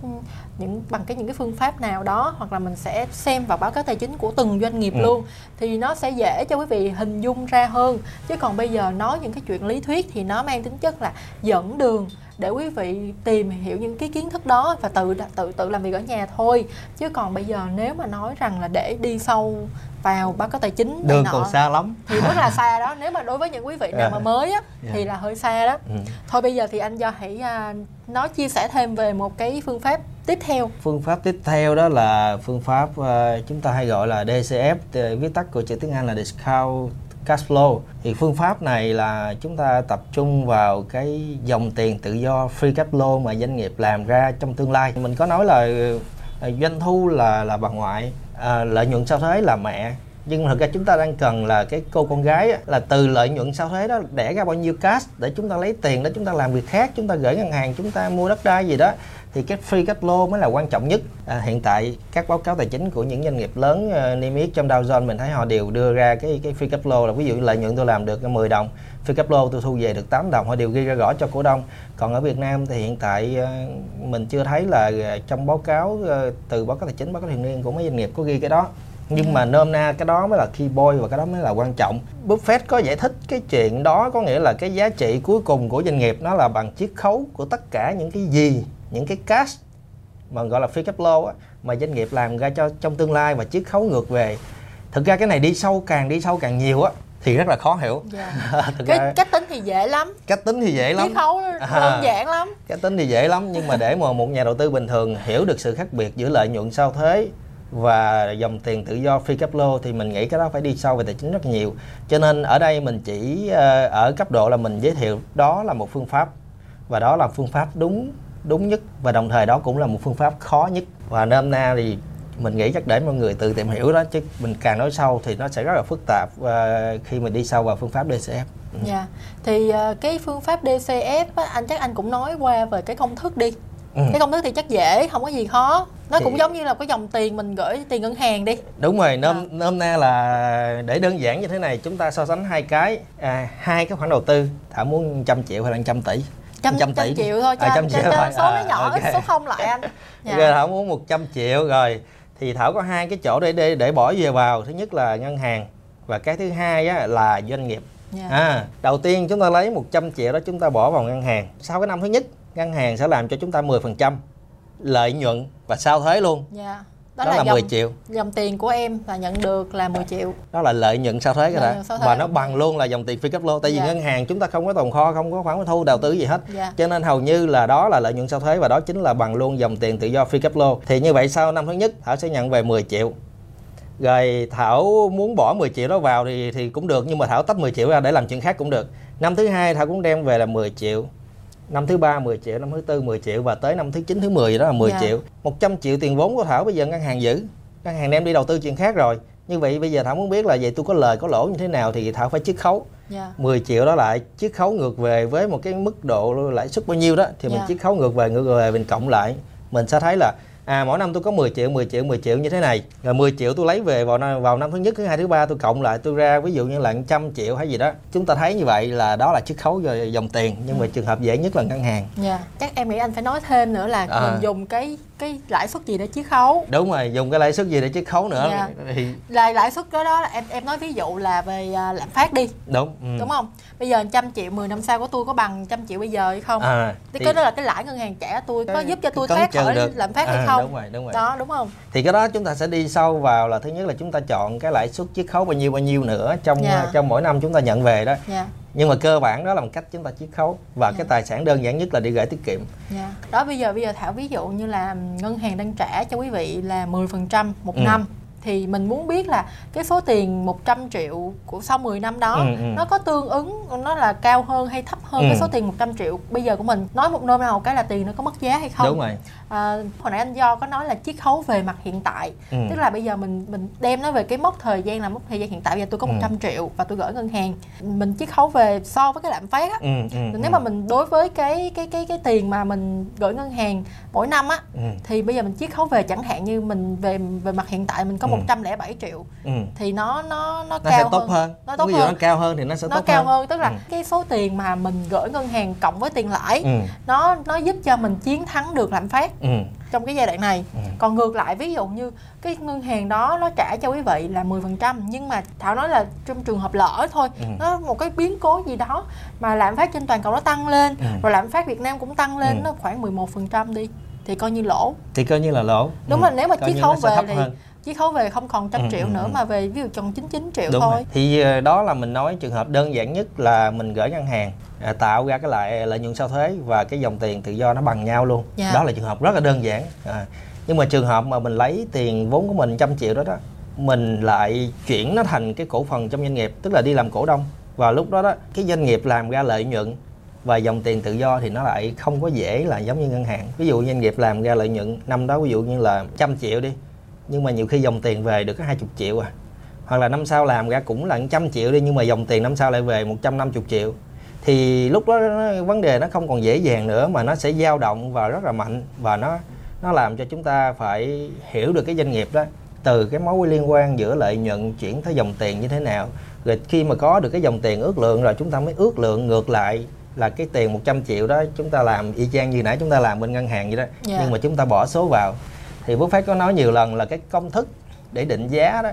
những bằng cái những cái phương pháp nào đó hoặc là mình sẽ xem vào báo cáo tài chính của từng doanh nghiệp Ừ. luôn thì nó sẽ dễ cho quý vị hình dung ra hơn chứ còn bây giờ nói những cái chuyện lý thuyết thì nó mang tính chất là dẫn đường để quý vị tìm hiểu những cái kiến thức đó và tự tự tự làm việc ở nhà thôi. Chứ còn bây giờ nếu mà nói rằng là để đi sâu vào báo cáo tài chính đường nọ còn xa lắm. thì rất là xa đó. Nếu mà đối với những quý vị nào mà mới á Dạ. thì là hơi xa đó. Ừ. thôi bây giờ thì anh do hãy à, nói chia sẻ thêm về một cái phương pháp tiếp theo. Phương pháp tiếp theo đó là phương pháp ờ, chúng ta hay gọi là DCF viết tắt của chữ tiếng Anh là discount cash flow. Thì phương pháp này là chúng ta tập trung vào cái dòng tiền tự do free cash flow mà doanh nghiệp làm ra trong tương lai. Mình có nói là ờ, doanh thu là là bà ngoại à, lợi nhuận sau thuế là mẹ. Nhưng thực ra chúng ta đang cần là cái cô con gái á, là từ lợi nhuận sau thuế đó đẻ ra bao nhiêu cash để chúng ta lấy tiền đó chúng ta làm việc khác chúng ta gửi ngân hàng chúng ta mua đất đai gì đó thì cái free cash flow mới là quan trọng nhất. À, hiện tại các báo cáo tài chính của những doanh nghiệp lớn uh, niêm yết trong Dow Jones mình thấy họ đều đưa ra cái cái free cash flow là ví dụ lợi nhuận tôi làm được 10 đồng free cash flow tôi thu về được 8 đồng họ đều ghi ra rõ cho cổ đông. Còn ở Việt Nam thì hiện tại ờ, mình chưa thấy là ờ, trong báo cáo ờ, từ báo cáo tài chính báo cáo thường niên của mấy doanh nghiệp có ghi cái đó. Nhưng mà nôm na cái đó mới là key point và cái đó mới là quan trọng. Buffett có giải thích cái chuyện đó có nghĩa là cái giá trị cuối cùng của doanh nghiệp nó là bằng chiết khấu của tất cả những cái gì những cái cash mà gọi là free cash flow á, mà doanh nghiệp làm ra cho trong tương lai và chiết khấu ngược về. Thực ra cái này đi sâu càng đi sâu càng nhiều á thì rất là khó hiểu. Dạ. thực cái ra cách tính thì dễ lắm. Cách tính thì dễ lắm. chiết khấu À. đơn giản lắm. Cách tính thì dễ lắm nhưng mà để mà một nhà đầu tư bình thường hiểu được sự khác biệt giữa lợi nhuận sau thuế và dòng tiền tự do free cash flow thì mình nghĩ cái đó phải đi sâu về tài chính rất nhiều. Cho nên ở đây mình chỉ ờ, ở cấp độ là mình giới thiệu đó là một phương pháp và đó là phương pháp đúng đúng nhất và đồng thời đó cũng là một phương pháp khó nhất và nôm na thì mình nghĩ chắc để mọi người tự tìm hiểu đó chứ mình càng nói sâu thì nó sẽ rất là phức tạp ờ, khi mình đi sâu vào phương pháp DCF Ừ. Dạ. Thì ờ, cái phương pháp DCF á, anh chắc anh cũng nói qua về cái công thức đi. Ừ. Cái công thức thì chắc dễ, không có gì khó. Nó Thì- cũng giống như là cái dòng tiền mình gửi tiền ngân hàng đi. đúng rồi À. nôm nôm na là để đơn giản như thế này chúng ta so sánh hai cái à, hai cái khoản đầu tư thảo muốn trăm triệu hay là trăm tỷ trăm, trăm trăm tỷ. triệu thôi cho, À, trăm triệu cho thôi. số nó À, nhỏ ok. số không lại anh dạ. Rồi Thảo muốn 100 triệu rồi thì Thảo có hai cái chỗ để để để bỏ về vào thứ nhất là ngân hàng và cái thứ hai á, là doanh nghiệp Dạ. à, đầu tiên chúng ta lấy 100 triệu đó chúng ta bỏ vào ngân hàng sau cái năm thứ nhất ngân hàng sẽ làm cho chúng ta 10% lợi nhuận và sau thuế luôn dạ đó, đó, là, là, 10 dòng, triệu. dòng tiền của em và nhận được là 10 triệu. Đó là lợi nhuận sau thuế cái sau thuế. và nó bằng luôn là dòng tiền free cash flow tại vì Dạ. ngân hàng chúng ta không có tồn kho không có khoản thu đầu tư gì hết. Dạ. Cho nên hầu như là đó là lợi nhuận sau thuế và đó chính là bằng luôn dòng tiền tự do free cash flow. Thì như vậy sau năm thứ nhất Thảo sẽ nhận về 10 triệu. Rồi Thảo muốn bỏ 10 triệu đó vào thì thì cũng được nhưng mà Thảo tách 10 triệu ra để làm chuyện khác cũng được. Năm thứ hai Thảo cũng đem về là 10 triệu năm thứ ba 10 triệu năm thứ tư 10 triệu và tới năm thứ 9 thứ 10 đó là 10 Dạ. triệu. 100 triệu tiền vốn của Thảo bây giờ ngân hàng giữ. Ngân hàng đem đi đầu tư chuyện khác rồi. Như vậy bây giờ Thảo muốn biết là vậy tôi có lời có lỗ như thế nào thì Thảo phải chiết khấu. Dạ. 10 triệu đó lại chiết khấu ngược về với một cái mức độ lãi suất bao nhiêu đó thì mình Dạ. chiết khấu ngược về ngược về mình cộng lại. Mình sẽ thấy là à mỗi năm tôi có 10 triệu 10 triệu 10 triệu như thế này. Rồi 10 triệu tôi lấy về vào năm, vào năm thứ nhất thứ hai thứ ba tôi cộng lại tôi ra ví dụ như là 100 triệu hay gì đó. Chúng ta thấy như vậy là đó là chiết khấu về dòng tiền nhưng mà trường hợp dễ nhất là ngân hàng. Dạ chắc em nghĩ anh phải nói thêm nữa là À. mình dùng cái cái lãi suất gì để chiết khấu. Đúng rồi dùng cái lãi suất gì để chiết khấu nữa. Dạ. thì là lãi suất đó đó là em em nói ví dụ là về à, lạm phát đi. Đúng ừ. đúng không? Bây giờ trăm triệu 10 năm sau của tôi có bằng trăm triệu bây giờ hay không? À, thì cái đó là cái lãi ngân hàng trả tôi có giúp cho tôi thoát khỏi được. lạm phát hay À, không? đúng rồi đúng rồi. Đó đúng không? Thì cái đó chúng ta sẽ đi sâu vào là thứ nhất là chúng ta chọn cái lãi suất chiết khấu bao nhiêu bao nhiêu nữa trong Dạ. trong mỗi năm chúng ta nhận về đó. Dạ nhưng mà cơ bản đó là một cách chúng ta chiết khấu và Dạ. cái tài sản đơn giản nhất là đi gửi tiết kiệm dạ đó bây giờ bây giờ thảo ví dụ như là ngân hàng đang trả cho quý vị là 10% một Ừ. năm thì mình muốn biết là cái số tiền 100 triệu của sau 10 năm đó Ừ, ừ. nó có tương ứng nó là cao hơn hay thấp hơn Ừ. cái số tiền 100 triệu bây giờ của mình nói một nôm nào cái là tiền nó có mất giá hay không đúng rồi à, hồi nãy anh do có nói là chiết khấu về mặt hiện tại Ừ. tức là bây giờ mình mình đem nó về cái mốc thời gian là mốc thời gian hiện tại bây giờ tôi có Ừ. 100 triệu và tôi gửi ngân hàng mình chiết khấu về so với cái lạm phát á ừ, ừ, nếu ừ. mà mình đối với cái cái cái cái tiền mà mình gửi ngân hàng mỗi năm á ừ, thì bây giờ mình chiết khấu về chẳng hạn như mình về về mặt hiện tại mình có Ừ. 107 triệu ừ. thì nó nó nó nó cao sẽ tốt hơn, nó tốt ví hơn nó cao hơn thì nó sẽ nó tốt cao hơn tức là Ừ. cái số tiền mà mình gửi ngân hàng cộng với tiền lãi ừ, nó nó giúp cho mình chiến thắng được lạm phát ừ, trong cái giai đoạn này Ừ. còn ngược lại ví dụ như cái ngân hàng đó nó trả cho quý vị là 10% nhưng mà thảo nói là trong trường hợp lỡ thôi Ừ. nó một cái biến cố gì đó mà lạm phát trên toàn cầu nó tăng lên Ừ. rồi lạm phát Việt Nam cũng tăng lên Ừ. nó khoảng 11% đi thì coi như lỗ thì coi như là lỗ đúng ừ. rồi nếu mà chiết khấu về thì hơn. Chiết khấu về không còn trăm Ừ, triệu ừ, nữa ừ. mà về ví dụ còn 99 triệu đúng thôi rồi. thì ờ, đó là mình nói trường hợp đơn giản nhất là mình gửi ngân hàng à, tạo ra cái lại lợi nhuận sau thuế và cái dòng tiền tự do nó bằng nhau luôn Dạ. đó là trường hợp rất là đơn giản à, nhưng mà trường hợp mà mình lấy tiền vốn của mình trăm triệu đó đó mình lại chuyển nó thành cái cổ phần trong doanh nghiệp tức là đi làm cổ đông và lúc đó đó cái doanh nghiệp làm ra lợi nhuận và dòng tiền tự do thì nó lại không có dễ là giống như ngân hàng ví dụ doanh nghiệp làm ra lợi nhuận năm đó ví dụ như là trăm triệu đi nhưng mà nhiều khi dòng tiền về được có 20 triệu à. Hoặc là năm sau làm ra cũng là 100 triệu đi nhưng mà dòng tiền năm sau lại về 150 triệu. Thì lúc đó nó, vấn đề nó không còn dễ dàng nữa mà nó sẽ dao động và rất là mạnh. Và nó nó làm cho chúng ta phải hiểu được cái doanh nghiệp đó. Từ cái mối liên quan giữa lợi nhuận chuyển tới dòng tiền như thế nào. Rồi khi mà có được cái dòng tiền ước lượng rồi chúng ta mới ước lượng ngược lại là cái tiền 100 triệu đó chúng ta làm y chang như nãy chúng ta làm bên ngân hàng vậy đó. Dạ. nhưng mà chúng ta bỏ số vào thì Buffett có nói nhiều lần là cái công thức để định giá đó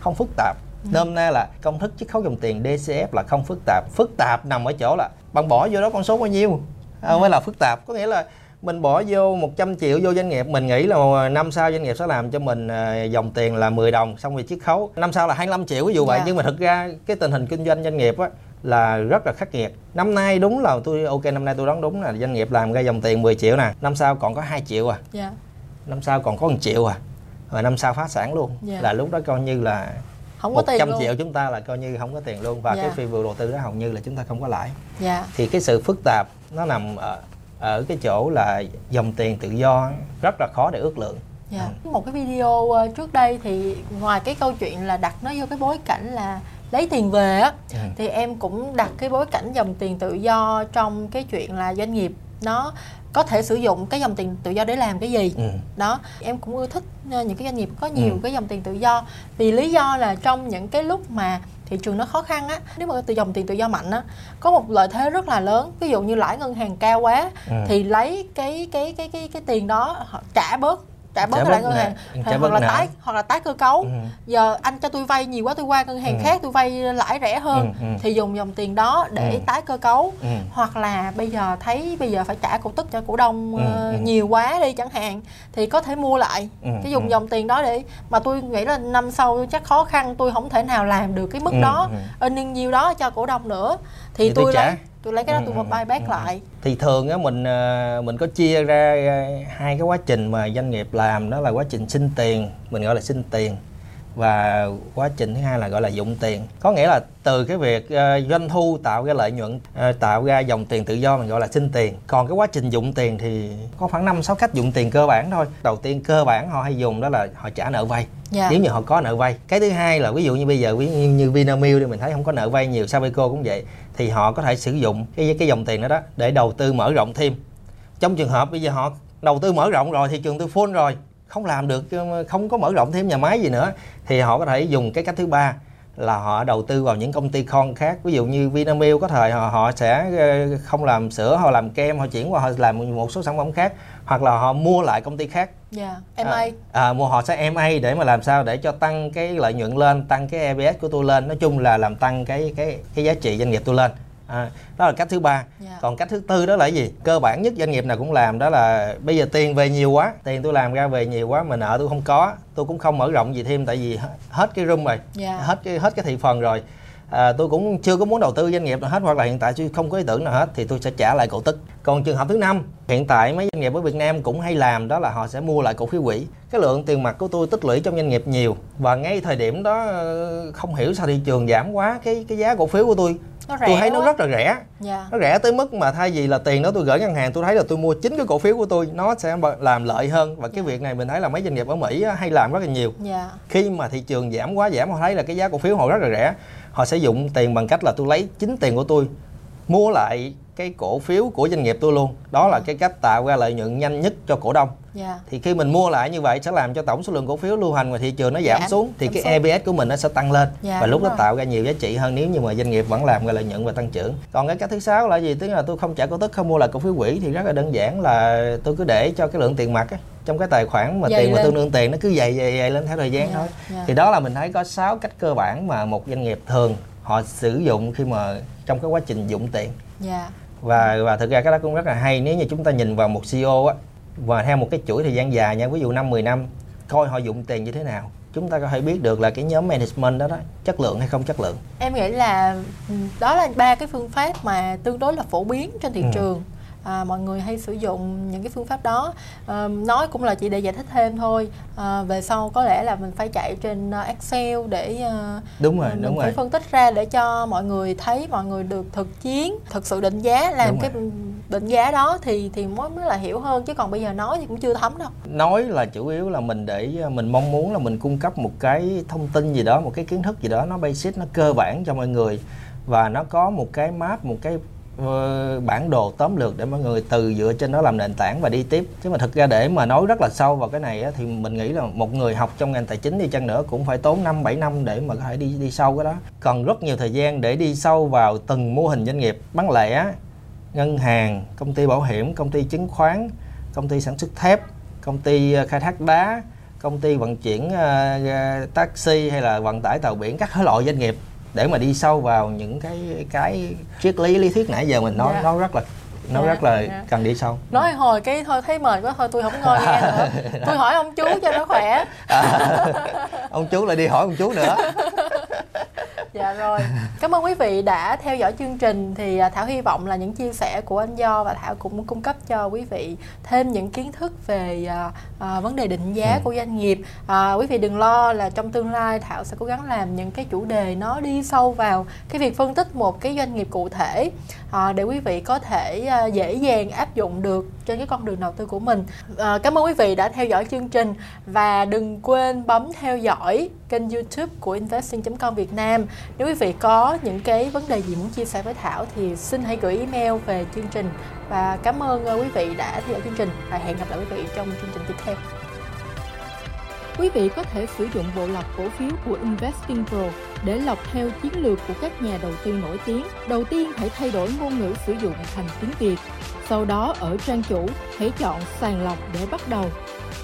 không phức tạp. Nôm na là công thức chiết khấu dòng tiền DCF là không phức tạp. Phức tạp nằm ở chỗ là bạn bỏ vô đó con số bao nhiêu? À, mới là phức tạp. Có nghĩa là mình bỏ vô 100 triệu vô doanh nghiệp mình nghĩ là năm sau doanh nghiệp sẽ làm cho mình à, dòng tiền là 10 đồng xong rồi chiết khấu. Năm sau là 25 triệu ví dụ vậy. Dạ. nhưng mà thực ra cái tình hình kinh doanh doanh nghiệp á là rất là khắc nghiệt. Năm nay đúng là tôi ok năm nay tôi đoán đúng là doanh nghiệp làm ra dòng tiền 10 triệu nè năm sau còn có 2 triệu à. Dạ năm sau còn có 1 triệu à. Rồi năm sau phá sản luôn. Dạ. là lúc đó coi như là không có tiền 100 luôn. triệu chúng ta là coi như không có tiền luôn. Và Dạ. cái phi vụ đầu tư đó hầu như là chúng ta không có lãi. Dạ. Thì cái sự phức tạp nó nằm ở ở cái chỗ là dòng tiền tự do rất là khó để ước lượng. Dạ. Một cái video ờ, trước đây thì ngoài cái câu chuyện là đặt nó vô cái bối cảnh là lấy tiền về á Ừ. thì em cũng đặt cái bối cảnh dòng tiền tự do trong cái chuyện là doanh nghiệp. Nó có thể sử dụng cái dòng tiền tự do để làm cái gì ừ. đó em cũng ưa thích ờ, những cái doanh nghiệp có nhiều Ừ. cái dòng tiền tự do vì lý do là trong những cái lúc mà thị trường nó khó khăn á nếu mà từ dòng tiền tự do mạnh á có một lợi thế rất là lớn ví dụ như lãi ngân hàng cao quá Ừ. thì lấy cái cái cái cái cái tiền đó họ trả bớt trả bớt Trả cái lãi ngân hàng hoặc bớt là nợ. tái hoặc là tái cơ cấu Ừ. giờ anh cho tôi vay nhiều quá tôi qua ngân hàng Ừ. khác tôi vay lãi rẻ hơn Ừ, ừ. thì dùng dòng tiền đó để Ừ. tái cơ cấu Ừ. hoặc là bây giờ thấy bây giờ phải trả cổ tức cho cổ đông Ừ, ờ, ừ. nhiều quá đi chẳng hạn thì có thể mua lại Ừ, cái dùng ừ. dòng tiền đó để mà tôi nghĩ là năm sau chắc khó khăn tôi không thể nào làm được cái mức Ừ, đó ừ. earning nhiêu đó cho cổ đông nữa thì, Thì tôi tôi trả. lấy tôi lấy cái đó Ừ, tôi ừ, buy back ừ. lại. Thì thường á mình ờ, mình có chia ra hai cái quá trình mà doanh nghiệp làm đó là quá trình sinh tiền mình gọi là sinh tiền và quá trình thứ hai là gọi là dụng tiền. Có nghĩa là từ cái việc ờ, doanh thu tạo ra lợi nhuận ờ, tạo ra dòng tiền tự do mình gọi là sinh tiền. Còn cái quá trình dụng tiền thì có khoảng năm sáu cách dụng tiền cơ bản thôi. Đầu tiên cơ bản họ hay dùng đó là họ trả nợ vay. Dạ. nếu như họ có nợ vay. Cái thứ hai là ví dụ như bây giờ ví dụ như, như Vinamilk đi mình thấy không có nợ vay nhiều Sabeco cũng vậy thì họ có thể sử dụng cái cái dòng tiền đó đó để đầu tư mở rộng thêm. Trong trường hợp bây giờ họ đầu tư mở rộng rồi thị trường tư full rồi không làm được không có mở rộng thêm nhà máy gì nữa thì họ có thể dùng cái cách thứ ba là họ đầu tư vào những công ty con khác. Ví dụ như Vinamilk có thời họ, họ sẽ ờ, không làm sữa họ làm kem họ chuyển qua họ làm một số sản phẩm khác hoặc là họ mua lại công ty khác. Dạ MA à, à, mua họ sẽ MA để mà làm sao để cho tăng cái lợi nhuận lên tăng cái EPS của tôi lên. Nói chung là làm tăng cái cái cái giá trị doanh nghiệp tôi lên à, đó là cách thứ ba. Dạ. còn cách thứ tư đó là gì? Cơ bản nhất doanh nghiệp nào cũng làm đó là bây giờ tiền về nhiều quá tiền tôi làm ra về nhiều quá mà nợ tôi không có tôi cũng không mở rộng gì thêm tại vì hết- cái room rồi Dạ. hết cái hết cái thị phần rồi. À, tôi cũng chưa có muốn đầu tư doanh nghiệp nào hết hoặc là hiện tại tôi không có ý tưởng nào hết thì tôi sẽ trả lại cổ tức. Còn trường hợp thứ năm hiện tại mấy doanh nghiệp ở Việt Nam cũng hay làm đó là họ sẽ mua lại cổ phiếu quỹ. Cái lượng tiền mặt của tôi tích lũy trong doanh nghiệp nhiều và ngay thời điểm đó ờ, không hiểu sao thị trường giảm quá cái cái giá cổ phiếu của tôi nó rẻ tôi thấy nó rất là rẻ. Dạ. Nó rẻ tới mức mà thay vì là tiền đó tôi gửi ngân hàng tôi thấy là tôi mua chính cái cổ phiếu của tôi nó sẽ làm lợi hơn. Và cái việc này mình thấy là mấy doanh nghiệp ở Mỹ hay làm rất là nhiều. Dạ. Khi mà thị trường giảm quá giảm họ thấy là cái giá cổ phiếu họ rất là rẻ. Họ sẽ dùng tiền bằng cách là tôi lấy chính tiền của tôi mua lại cái cổ phiếu của doanh nghiệp tôi luôn. Đó là cái cách tạo ra lợi nhuận nhanh nhất cho cổ đông. Dạ. Thì khi mình mua lại như vậy sẽ làm cho tổng số lượng cổ phiếu lưu hành ngoài thị trường nó giảm, Giảm, xuống thì cái xuống. EPS của mình nó sẽ tăng lên. Dạ, và lúc đó rồi. tạo ra nhiều giá trị hơn nếu như mà doanh nghiệp vẫn làm ra lợi nhuận và tăng trưởng. Còn cái cách thứ sáu là gì? Tức là tôi không trả cổ tức không mua lại cổ phiếu quỹ thì rất là đơn giản là tôi cứ để cho cái lượng tiền mặt á, trong cái tài khoản mà Dày tiền mà lên. tương đương tiền nó cứ dày dày dày lên theo thời gian Dạ, thôi. dạ. thì đó là mình thấy có 6 cách cơ bản mà một doanh nghiệp thường họ sử dụng khi mà trong cái quá trình dụng tiền. Dạ và và thực ra cái đó cũng rất là hay nếu như chúng ta nhìn vào một CEO á và theo một cái chuỗi thời gian dài nha ví dụ năm 10 năm coi họ dụng tiền như thế nào chúng ta có thể biết được là cái nhóm management đó đó chất lượng hay không chất lượng Em nghĩ là ừ, đó là ba cái phương pháp mà tương đối là phổ biến trên thị Ừ. trường. À, mọi người hay sử dụng những cái phương pháp đó. À, nói cũng là chỉ để giải thích thêm thôi. À, về sau có lẽ là mình phải chạy trên ờ, Excel để ờ, đúng rồi mình đúng phải rồi. phân tích ra để cho mọi người thấy mọi người được thực chiến thực sự định giá làm Đúng cái định giá đó thì thì mới mới là hiểu hơn chứ còn bây giờ nói thì cũng chưa thấm đâu. Nói là chủ yếu là mình để mình mong muốn là mình cung cấp một cái thông tin gì đó một cái kiến thức gì đó nó basic nó cơ bản cho mọi người. Và nó có một cái map một cái Ờ, bản đồ tóm lược để mọi người từ dựa trên đó làm nền tảng và đi tiếp. Chứ mà thực ra để mà nói rất là sâu vào cái này á, thì mình nghĩ là một người học trong ngành tài chính đi chăng nữa cũng phải tốn 5 7 năm để mà có thể đi đi sâu cái đó. Cần rất nhiều thời gian để đi sâu vào từng mô hình doanh nghiệp. Bán lẻ ngân hàng công ty bảo hiểm công ty chứng khoán công ty sản xuất thép công ty ờ, khai thác đá công ty vận chuyển uh, taxi hay là vận tải tàu biển các loại doanh nghiệp để mà đi sâu vào những cái cái triết lý lý thuyết nãy giờ mình nói Dạ. nó rất là nó Dạ, rất là dạ. cần đi sâu nói hồi cái thôi thấy mệt quá thôi tôi không ngồi nghe nữa tôi hỏi ông chú cho nó khỏe ông chú lại đi hỏi ông chú nữa Dạ rồi. Cảm ơn quý vị đã theo dõi chương trình thì à, Thảo hy vọng là những chia sẻ của anh Do và Thảo cũng cung cấp cho quý vị thêm những kiến thức về à, à, vấn đề định giá Ừ. của doanh nghiệp. À, quý vị đừng lo là trong tương lai Thảo sẽ cố gắng làm những cái chủ đề nó đi sâu vào cái việc phân tích một cái doanh nghiệp cụ thể à, để quý vị có thể à, dễ dàng áp dụng được trên cái con đường đầu tư của mình. À, cảm ơn quý vị đã theo dõi chương trình và đừng quên bấm theo dõi kênh YouTube của investing.com Việt Nam. Nếu quý vị có những cái vấn đề gì muốn chia sẻ với Thảo thì xin hãy gửi email về chương trình và cảm ơn ờ, quý vị đã theo dõi chương trình và hẹn gặp lại quý vị trong chương trình tiếp theo. Quý vị có thể sử dụng bộ lọc cổ phiếu của Investing Pro để lọc theo chiến lược của các nhà đầu tư nổi tiếng. Đầu tiên hãy thay đổi ngôn ngữ sử dụng thành tiếng Việt. Sau đó ở trang chủ, hãy chọn sàng lọc để bắt đầu.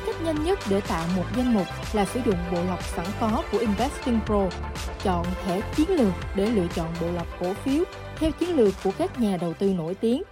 Cách nhanh nhất để tạo một danh mục là sử dụng bộ lọc sẵn có của Investing Pro. Chọn thẻ chiến lược để lựa chọn bộ lọc cổ phiếu theo chiến lược của các nhà đầu tư nổi tiếng